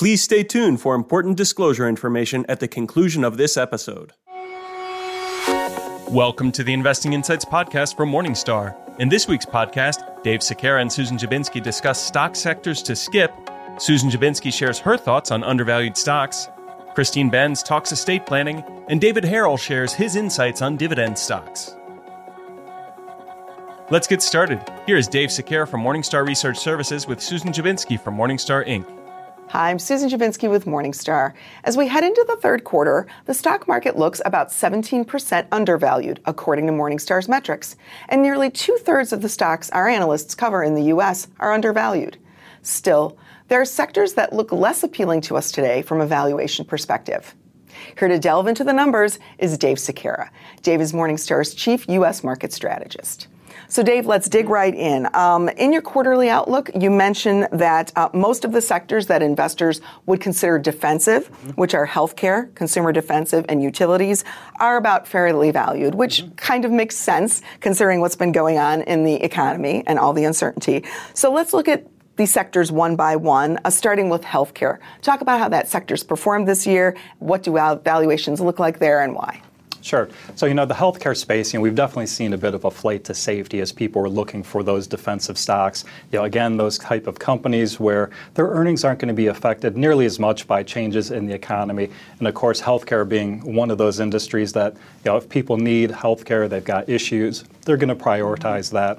Please stay tuned for important disclosure information at the conclusion of this episode. Welcome to the Investing Insights podcast from Morningstar. In this week's podcast, Dave Sekera and Susan Dziubinski discuss stock sectors to skip. Susan Dziubinski shares her thoughts on undervalued stocks. Christine Benz talks estate planning, and David Harrell shares his insights on dividend stocks. Let's get started. Here is Dave Sekera from Morningstar Research Services with Susan Dziubinski from Morningstar Inc. Hi, I'm Susan Dziubinski with Morningstar. As we head into the third quarter, the stock market looks about 17% undervalued, according to Morningstar's metrics. And nearly two thirds of the stocks our analysts cover in the U.S. are undervalued. Still, there are sectors that look less appealing to us today from a valuation perspective. Here to delve into the numbers is Dave Sekera. Dave is Morningstar's chief U.S. market strategist. So, Dave, let's dig right in. Um, in your quarterly outlook, you mentioned that uh, most of the sectors that investors would consider defensive, mm-hmm. which are healthcare, consumer defensive, and utilities, are about fairly valued, which mm-hmm. kind of makes sense considering what's been going on in the economy and all the uncertainty. So, let's look at these sectors one by one, uh, starting with healthcare. Talk about how that sector's performed this year. What do valuations look like there and why? Sure. So, you know, the healthcare space, you know, we've definitely seen a bit of a flight to safety as people are looking for those defensive stocks. You know, again, those type of companies where their earnings aren't going to be affected nearly as much by changes in the economy. And of course, healthcare being one of those industries that, you know, if people need healthcare, they've got issues, they're going to prioritize that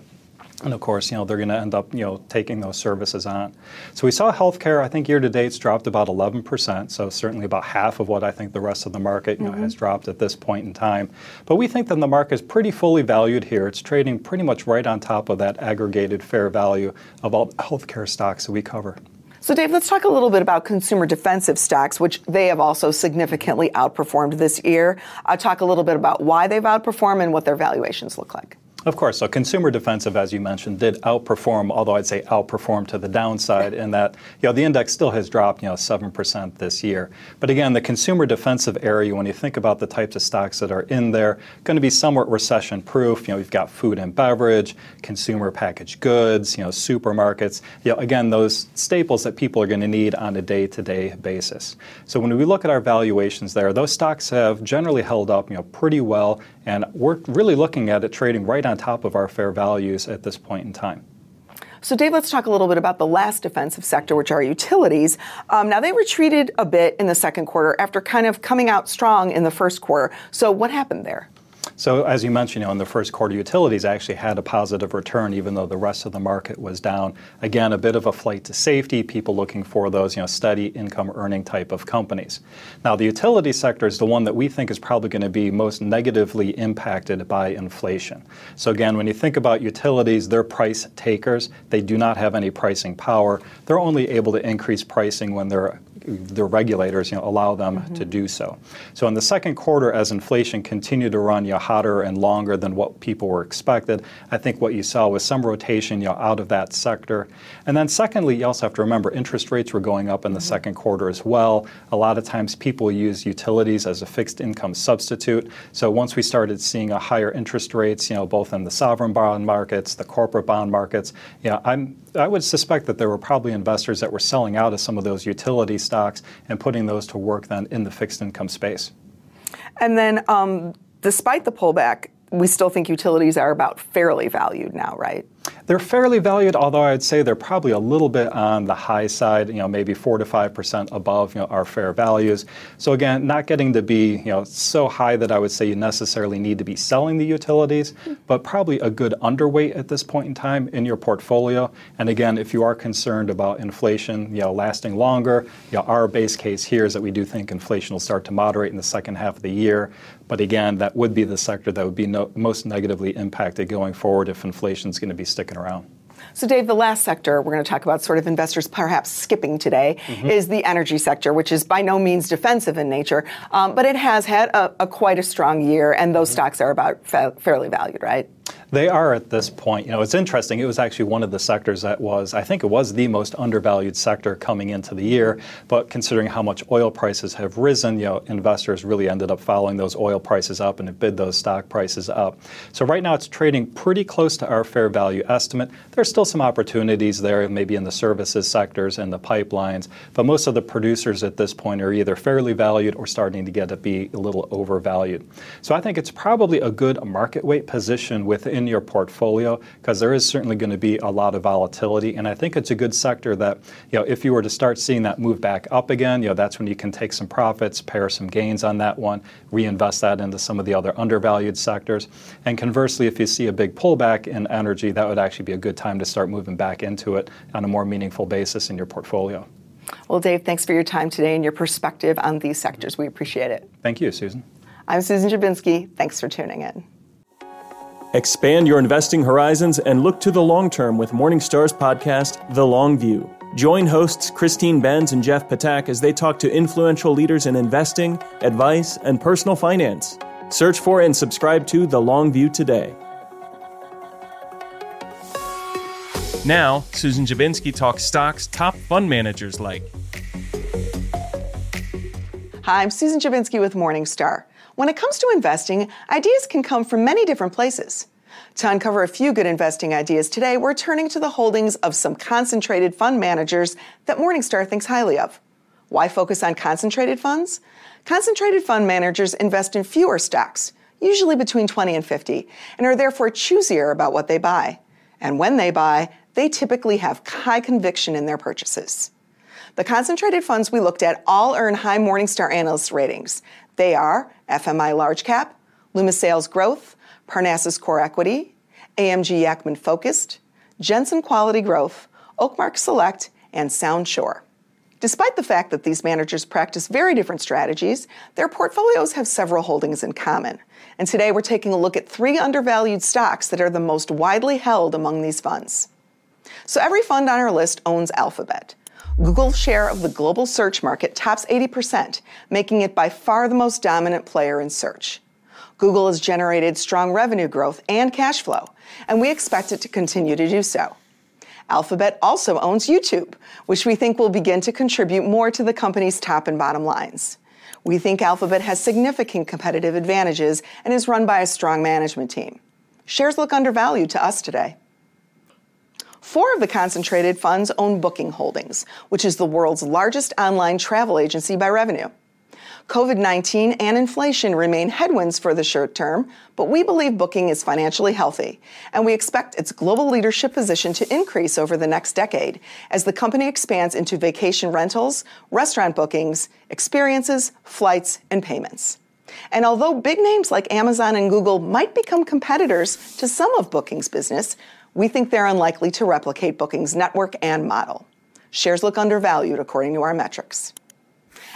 and of course, you know, they're going to end up, you know, taking those services on. So we saw healthcare, I think year to date's dropped about 11%, so certainly about half of what I think the rest of the market, you mm-hmm. has dropped at this point in time. But we think that the market is pretty fully valued here. It's trading pretty much right on top of that aggregated fair value of all healthcare stocks that we cover. So, Dave, let's talk a little bit about consumer defensive stocks, which they have also significantly outperformed this year. Uh, talk a little bit about why they've outperformed and what their valuations look like. Of course. So consumer defensive, as you mentioned, did outperform, although I'd say outperform to the downside in that, you know, the index still has dropped, you know, 7% this year. But again, the consumer defensive area, when you think about the types of stocks that are in there, going to be somewhat recession proof. You know, you've got food and beverage, consumer packaged goods, you know, supermarkets. You know, again, those staples that people are going to need on a day-to-day basis. So when we look at our valuations there, those stocks have generally held up, you know, pretty well and we're really looking at it trading right on top of our fair values at this point in time. So, Dave, let's talk a little bit about the last defensive sector, which are utilities. Um, now, they retreated a bit in the second quarter after kind of coming out strong in the first quarter. So, what happened there? So as you mentioned, you know, in the first quarter, utilities actually had a positive return, even though the rest of the market was down. Again, a bit of a flight to safety, people looking for those, you know, steady income earning type of companies. Now, the utility sector is the one that we think is probably going to be most negatively impacted by inflation. So again, when you think about utilities, they're price takers. They do not have any pricing power. They're only able to increase pricing when they're the regulators you know, allow them mm-hmm. to do so. So in the second quarter, as inflation continued to run you know, hotter and longer than what people were expected, I think what you saw was some rotation you know, out of that sector. And then secondly, you also have to remember interest rates were going up in the mm-hmm. second quarter as well. A lot of times people use utilities as a fixed income substitute. So once we started seeing a higher interest rates, you know, both in the sovereign bond markets, the corporate bond markets, you know, I'm I would suspect that there were probably investors that were selling out of some of those utility stocks and putting those to work then in the fixed income space. And then, um, despite the pullback, we still think utilities are about fairly valued now, right? They're fairly valued, although I'd say they're probably a little bit on the high side, you know, maybe 4 to 5% above, you know, our fair values. So again, not getting to be, you know, so high that I would say you necessarily need to be selling the utilities, hmm. but probably a good underweight at this point in time in your portfolio. And again, if you are concerned about inflation, you know, lasting longer, you know, our base case here is that we do think inflation will start to moderate in the second half of the year. But again, that would be the sector that would be no, most negatively impacted going forward if inflation is going to be sticking around. So, Dave, the last sector we're going to talk about, sort of investors perhaps skipping today, mm-hmm. is the energy sector, which is by no means defensive in nature, um, but it has had a, a, quite a strong year, and those mm-hmm. stocks are about fa- fairly valued, right? They are at this point. You know, it's interesting. It was actually one of the sectors that was, I think it was the most undervalued sector coming into the year. But considering how much oil prices have risen, you know, investors really ended up following those oil prices up and it bid those stock prices up. So right now it's trading pretty close to our fair value estimate. There's still some opportunities there, maybe in the services sectors and the pipelines, but most of the producers at this point are either fairly valued or starting to get to be a little overvalued. So I think it's probably a good market weight position within your portfolio because there is certainly going to be a lot of volatility. And I think it's a good sector that, you know, if you were to start seeing that move back up again, you know, that's when you can take some profits, pare some gains on that one, reinvest that into some of the other undervalued sectors. And conversely, if you see a big pullback in energy, that would actually be a good time to start moving back into it on a more meaningful basis in your portfolio. Well, Dave, thanks for your time today and your perspective on these sectors. We appreciate it. Thank you, Susan. I'm Susan Dziubinski. Thanks for tuning in. Expand your investing horizons and look to the long term with Morningstar's podcast, The Long View. Join hosts Christine Benz and Jeff Ptak as they talk to influential leaders in investing, advice, and personal finance. Search for and subscribe to The Long View today. Now, Susan Dziubinski talks stocks top fund managers like. Hi, I'm Susan Dziubinski with Morningstar. When it comes to investing, ideas can come from many different places. To uncover a few good investing ideas today, we're turning to the holdings of some concentrated fund managers that Morningstar thinks highly of. Why focus on concentrated funds? Concentrated fund managers invest in fewer stocks, usually between 20 and 50, and are therefore choosier about what they buy. And when they buy, they typically have high conviction in their purchases. The concentrated funds we looked at all earn high Morningstar analyst ratings. They are FMI Large Cap, Loomis Sayles Growth, Parnassus Core Equity, AMG Yacktman Focused, Jensen Quality Growth, Oakmark Select, and Sound Shore. Despite the fact that these managers practice very different strategies, their portfolios have several holdings in common. And today we're taking a look at three undervalued stocks that are the most widely held among these funds. So every fund on our list owns Alphabet. Google's share of the global search market tops 80%, making it by far the most dominant player in search. Google has generated strong revenue growth and cash flow, and we expect it to continue to do so. Alphabet also owns YouTube, which we think will begin to contribute more to the company's top and bottom lines. We think Alphabet has significant competitive advantages and is run by a strong management team. Shares look undervalued to us today. Four of the concentrated funds own Booking Holdings, which is the world's largest online travel agency by revenue. COVID 19 and inflation remain headwinds for the short term, but we believe Booking is financially healthy, and we expect its global leadership position to increase over the next decade as the company expands into vacation rentals, restaurant bookings, experiences, flights, and payments. And although big names like Amazon and Google might become competitors to some of Booking's business, we think they're unlikely to replicate Booking's network and model. Shares look undervalued according to our metrics.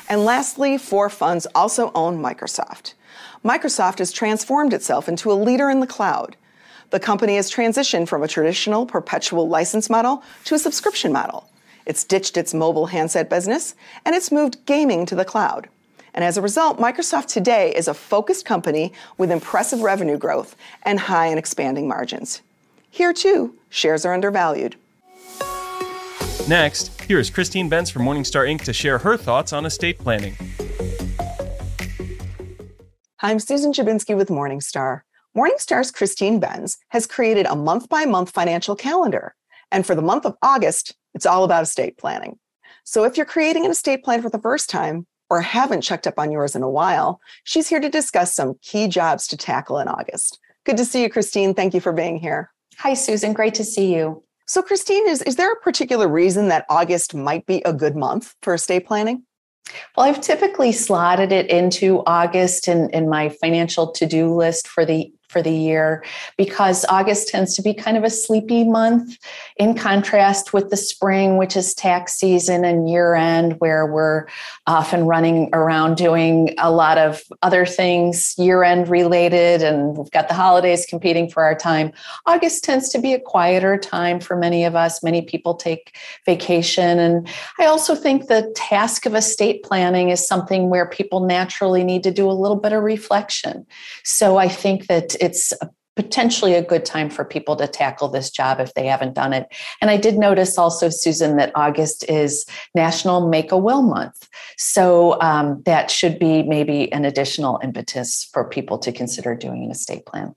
And lastly, four funds also own Microsoft. Microsoft has transformed itself into a leader in the cloud. The company has transitioned from a traditional perpetual license model to a subscription model. It's ditched its mobile handset business and it's moved gaming to the cloud. And as a result, Microsoft today is a focused company with impressive revenue growth and high and expanding margins. Here, too, shares are undervalued. Next, here is Christine Benz from Morningstar Inc. to share her thoughts on estate planning. Hi, I'm Susan Dziubinski with Morningstar. Morningstar's Christine Benz has created a month by month financial calendar. And for the month of August, it's all about estate planning. So if you're creating an estate plan for the first time or haven't checked up on yours in a while, she's here to discuss some key jobs to tackle in August. Good to see you, Christine. Thank you for being here. Hi, Susan. Great to see you. So, Christine, is, is there a particular reason that August might be a good month for estate planning? Well, I've typically slotted it into August in, in my financial to do list for the for the year because August tends to be kind of a sleepy month in contrast with the spring, which is tax season and year end, where we're often running around doing a lot of other things year end related, and we've got the holidays competing for our time. August tends to be a quieter time for many of us. Many people take vacation. And I also think the task of estate planning is something where people naturally need to do a little bit of reflection. So I think that it's potentially a good time for people to tackle this job if they haven't done it. And I did notice also, Susan, that August is National Make a Will Month. So um, that should be maybe an additional impetus for people to consider doing an estate plan.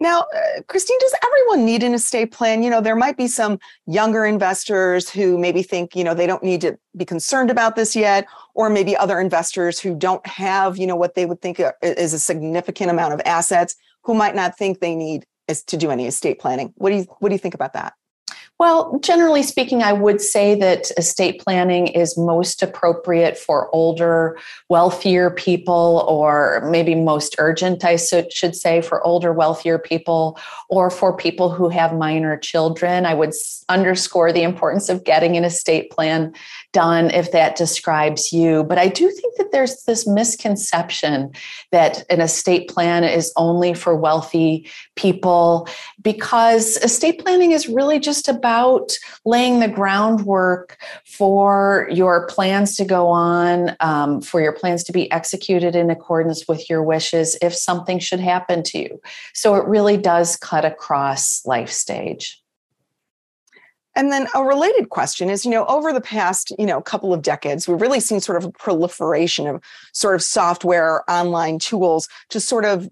Now, uh, Christine, does everyone need an estate plan? You know, there might be some younger investors who maybe think, you know, they don't need to be concerned about this yet, or maybe other investors who don't have, you know, what they would think uh, is a significant amount of assets who might not think they need is to do any estate planning. What do you what do you think about that? Well, generally speaking, I would say that estate planning is most appropriate for older, wealthier people, or maybe most urgent, I should say, for older, wealthier people, or for people who have minor children. I would underscore the importance of getting an estate plan done if that describes you. But I do think that there's this misconception that an estate plan is only for wealthy people because estate planning is really just about laying the groundwork for your plans to go on, um, for your plans to be executed in accordance with your wishes if something should happen to you. So it really does cut across life stage. And then a related question is, you know, over the past, you know, couple of decades, we've really seen sort of a proliferation of sort of software, online tools to sort of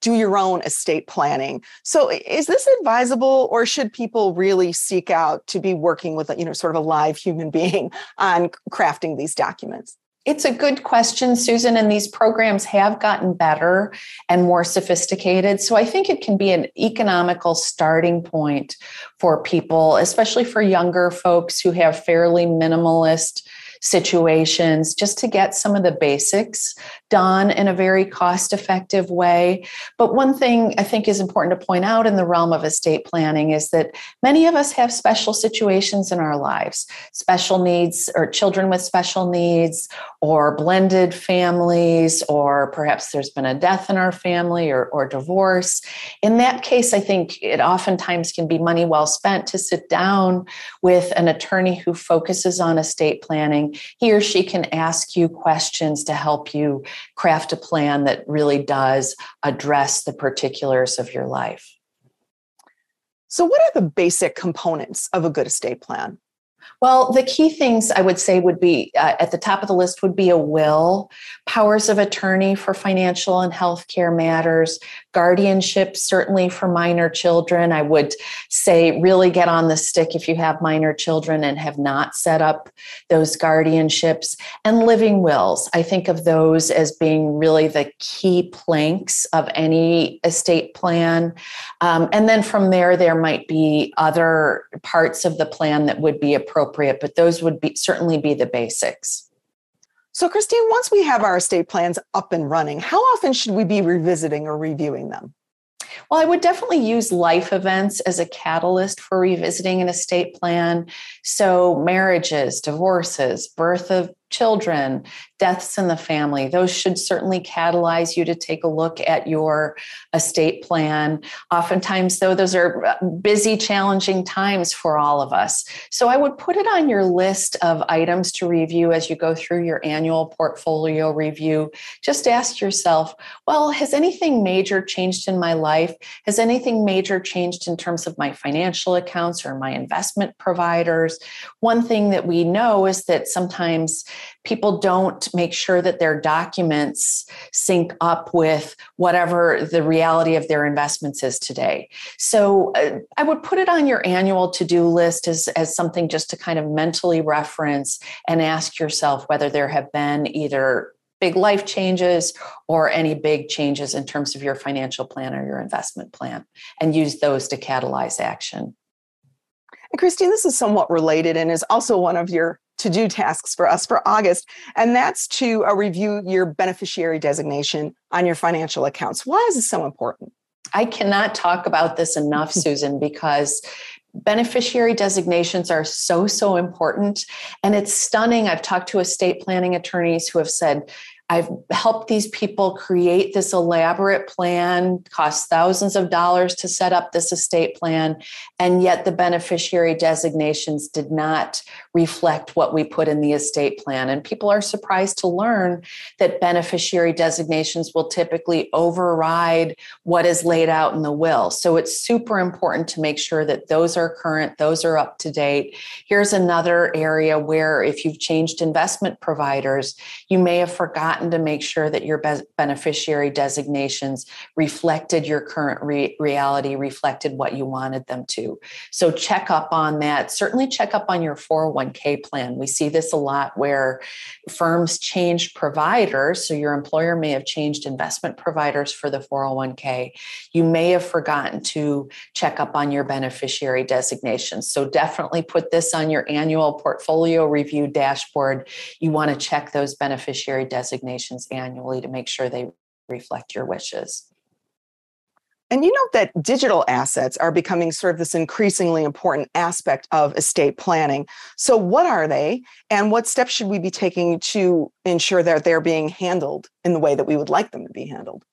do your own estate planning. So is this advisable or should people really seek out to be working with, you know, sort of a live human being on crafting these documents? It's a good question, Susan, and these programs have gotten better and more sophisticated. So I think it can be an economical starting point for people, especially for younger folks who have fairly minimalist situations just to get some of the basics done in a very cost effective way. But one thing I think is important to point out in the realm of estate planning is that many of us have special situations in our lives, special needs or children with special needs, or blended families, or perhaps there's been a death in our family or, or divorce. In that case, I think it oftentimes can be money well spent to sit down with an attorney who focuses on estate planning. He or she can ask you questions to help you craft a plan that really does address the particulars of your life. So, what are the basic components of a good estate plan? Well, the key things I would say would be uh, at the top of the list would be a will, powers of attorney for financial and healthcare matters, guardianship, certainly for minor children. I would say really get on the stick if you have minor children and have not set up those guardianships, and living wills. I think of those as being really the key planks of any estate plan. Um, and then from there, there might be other parts of the plan that would be appropriate, but those would be certainly be the basics. So, Christine, once we have our estate plans up and running, how often should we be revisiting or reviewing them? Well, I would definitely use life events as a catalyst for revisiting an estate plan. So, marriages, divorces, birth of children, deaths in the family, those should certainly catalyze you to take a look at your estate plan. Oftentimes, though, those are uh, busy, challenging times for all of us. So I would put it on your list of items to review as you go through your annual portfolio review. Just ask yourself, well, has anything major changed in my life? Has anything major changed in terms of my financial accounts or my investment providers? One thing that we know is that sometimes people don't make sure that their documents sync up with whatever the reality of their investments is today. So uh, I would put it on your annual to do list as, as something just to kind of mentally reference and ask yourself whether there have been either big life changes or any big changes in terms of your financial plan or your investment plan and use those to catalyze action. And Christine, this is somewhat related and is also one of your to do tasks for us for August, and that's to uh, review your beneficiary designation on your financial accounts. Why is this so important? I cannot talk about this enough, Susan, because beneficiary designations are so, so important. And it's stunning. I've talked to estate planning attorneys who have said, I've helped these people create this elaborate plan, cost thousands of dollars to set up this estate plan, and yet the beneficiary designations did not reflect what we put in the estate plan. And people are surprised to learn that beneficiary designations will typically override what is laid out in the will. So it's super important to make sure that those are current, those are up to date. Here's another area where if you've changed investment providers, you may have forgotten to make sure that your beneficiary designations reflected your current re- reality, reflected what you wanted them to. So check up on that. Certainly check up on your 401k plan. We see this a lot where firms change providers. So your employer may have changed investment providers for the 401k. You may have forgotten to check up on your beneficiary designations. So definitely put this on your annual portfolio review dashboard. You want to check those beneficiary designations annually to make sure they reflect your wishes. And you know that digital assets are becoming sort of this increasingly important aspect of estate planning. So, what are they, and what steps should we be taking to ensure that they're being handled in the way that we would like them to be handled?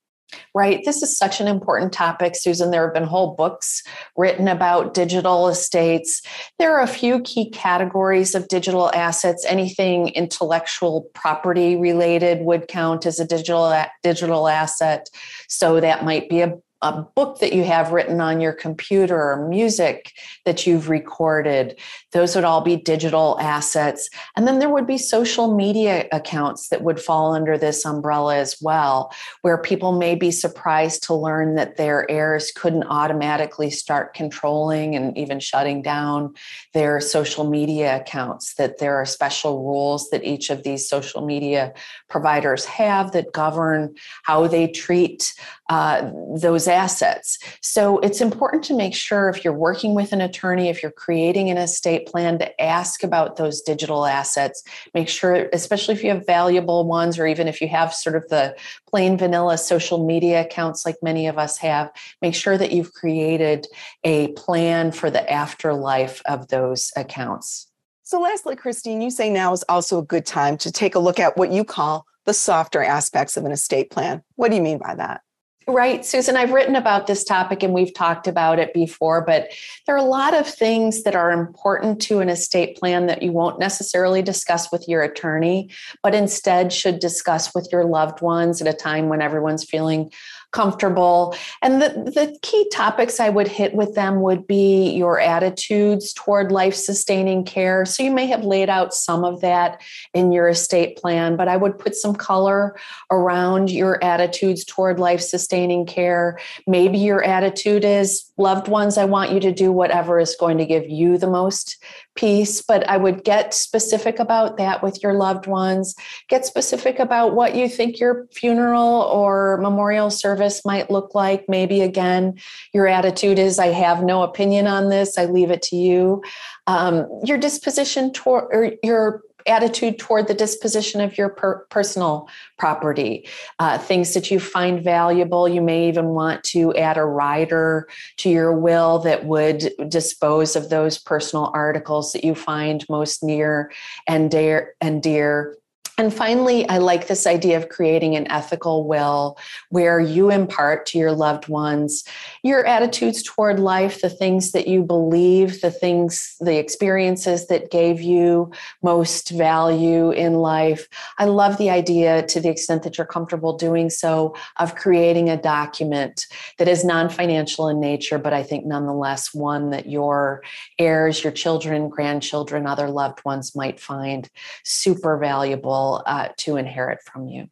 Right. This is such an important topic, Susan. There have been whole books written about digital estates. There are a few key categories of digital assets. Anything intellectual property related would count as a digital digital asset. So that might be a a book that you have written on your computer or music that you've recorded. Those would all be digital assets. And then there would be social media accounts that would fall under this umbrella as well, where people may be surprised to learn that their heirs couldn't automatically start controlling and even shutting down their social media accounts, that there are special rules that each of these social media providers have that govern how they treat uh, those assets. So it's important to make sure if you're working with an attorney, if you're creating an estate plan, to ask about those digital assets. Make sure, especially if you have valuable ones, or even if you have sort of the plain vanilla social media accounts like many of us have, make sure that you've created a plan for the afterlife of those accounts. So, lastly, Christine, you say now is also a good time to take a look at what you call the softer aspects of an estate plan. What do you mean by that? Right, Susan, I've written about this topic and we've talked about it before, but there are a lot of things that are important to an estate plan that you won't necessarily discuss with your attorney, but instead should discuss with your loved ones at a time when everyone's feeling comfortable. And the, the key topics I would hit with them would be your attitudes toward life sustaining care. So you may have laid out some of that in your estate plan, but I would put some color around your attitudes toward life sustaining care. Maybe your attitude is loved ones, I want you to do whatever is going to give you the most peace, but I would get specific about that with your loved ones. Get specific about what you think your funeral or memorial service might look like. Maybe again, your attitude is, I have no opinion on this, I leave it to you. Um, your disposition toward or your attitude toward the disposition of your per- personal property, uh, things that you find valuable. You may even want to add a rider to your will that would dispose of those personal articles that you find most near and dear and dear and finally, I like this idea of creating an ethical will where you impart to your loved ones your attitudes toward life, the things that you believe, the things, the experiences that gave you most value in life. I love the idea, to the extent that you're comfortable doing so, of creating a document that is non financial in nature, but I think nonetheless one that your heirs, your children, grandchildren, other loved ones might find super valuable uh, to inherit from you.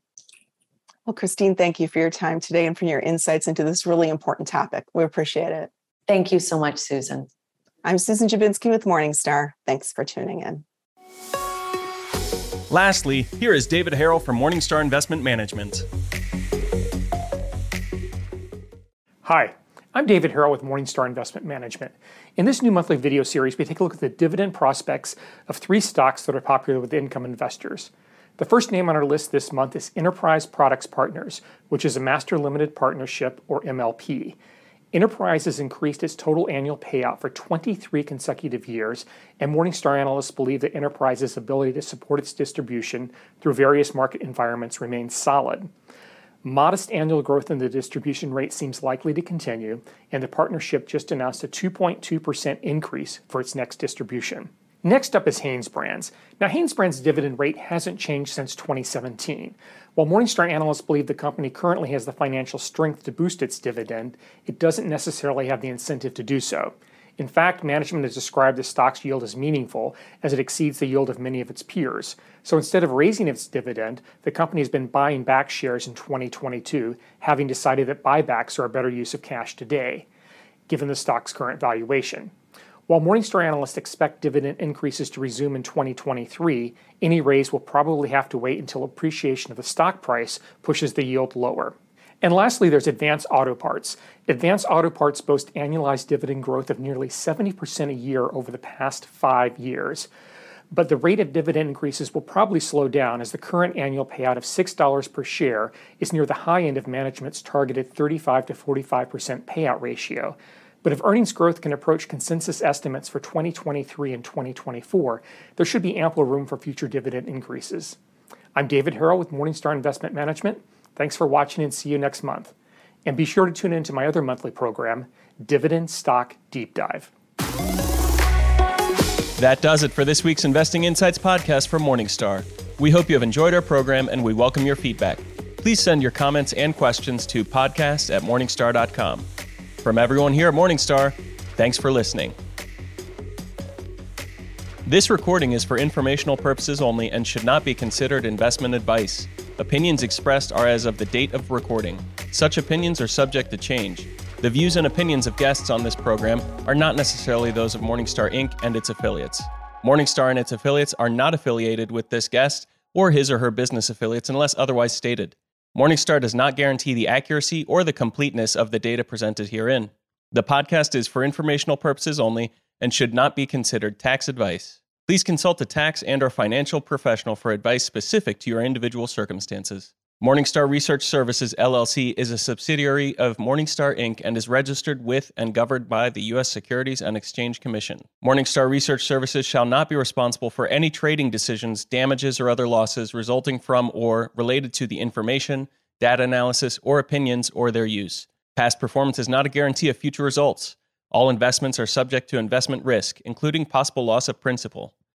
Well, Christine, thank you for your time today and for your insights into this really important topic. We appreciate it. Thank you so much, Susan. I'm Susan Dziubinski with Morningstar. Thanks for tuning in. Lastly, here is David Harrell from Morningstar Investment Management. Hi, I'm David Harrell with Morningstar Investment Management. In this new monthly video series, we take a look at the dividend prospects of three stocks that are popular with income investors. The first name on our list this month is Enterprise Products Partners, which is a master limited partnership or MLP. Enterprise has increased its total annual payout for 23 consecutive years, and Morningstar analysts believe that Enterprise's ability to support its distribution through various market environments remains solid. Modest annual growth in the distribution rate seems likely to continue, and the partnership just announced a 2.2% increase for its next distribution. Next up is Hanesbrands. Now, Hanesbrands' dividend rate hasn't changed since 2017. While Morningstar analysts believe the company currently has the financial strength to boost its dividend, it doesn't necessarily have the incentive to do so. In fact, management has described the stock's yield as meaningful, as it exceeds the yield of many of its peers. So instead of raising its dividend, the company has been buying back shares in 2022, having decided that buybacks are a better use of cash today, given the stock's current valuation. While Morningstar analysts expect dividend increases to resume in 2023, any raise will probably have to wait until appreciation of the stock price pushes the yield lower. And lastly, there's Advance Auto Parts. Advance Auto Parts boast annualized dividend growth of nearly 70% a year over the past five years. But the rate of dividend increases will probably slow down as the current annual payout of $6 per share is near the high end of management's targeted 35 to 45% payout ratio. But if earnings growth can approach consensus estimates for 2023 and 2024, there should be ample room for future dividend increases. I'm David Harrell with Morningstar Investment Management. Thanks for watching and see you next month. And be sure to tune in to my other monthly program, Dividend Stock Deep Dive. That does it for this week's Investing Insights podcast from Morningstar. We hope you have enjoyed our program and we welcome your feedback. Please send your comments and questions to podcast at morningstar.com. From everyone here at Morningstar, thanks for listening. This recording is for informational purposes only and should not be considered investment advice. Opinions expressed are as of the date of recording. Such opinions are subject to change. The views and opinions of guests on this program are not necessarily those of Morningstar Inc. and its affiliates. Morningstar and its affiliates are not affiliated with this guest or his or her business affiliates unless otherwise stated. Morningstar does not guarantee the accuracy or the completeness of the data presented herein. The podcast is for informational purposes only and should not be considered tax advice. Please consult a tax and or financial professional for advice specific to your individual circumstances. Morningstar Research Services LLC is a subsidiary of Morningstar Inc. and is registered with and governed by the U.S. Securities and Exchange Commission. Morningstar Research Services shall not be responsible for any trading decisions, damages, or other losses resulting from or related to the information, data analysis, or opinions or their use. Past performance is not a guarantee of future results. All investments are subject to investment risk, including possible loss of principal.